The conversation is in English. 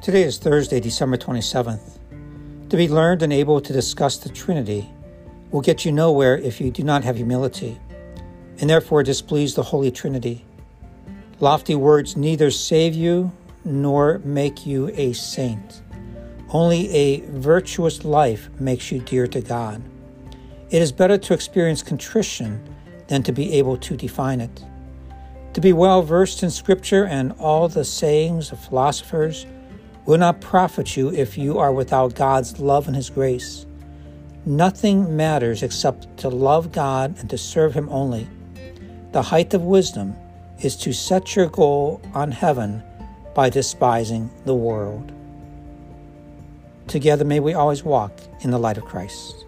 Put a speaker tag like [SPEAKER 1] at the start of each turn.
[SPEAKER 1] Today is Thursday, December 27th. To be learned and able to discuss the Trinity will get you nowhere if you do not have humility, and therefore displease the Holy Trinity. Lofty words neither save you nor make you a saint. Only a virtuous life makes you dear to God. It is better to experience contrition than to be able to define it. To be well versed in Scripture and all the sayings of philosophers will not profit you if you are without God's love and His grace. Nothing matters except to love God and to serve Him only. The height of wisdom is to set your goal on heaven by despising the world. Together may we always walk in the light of Christ.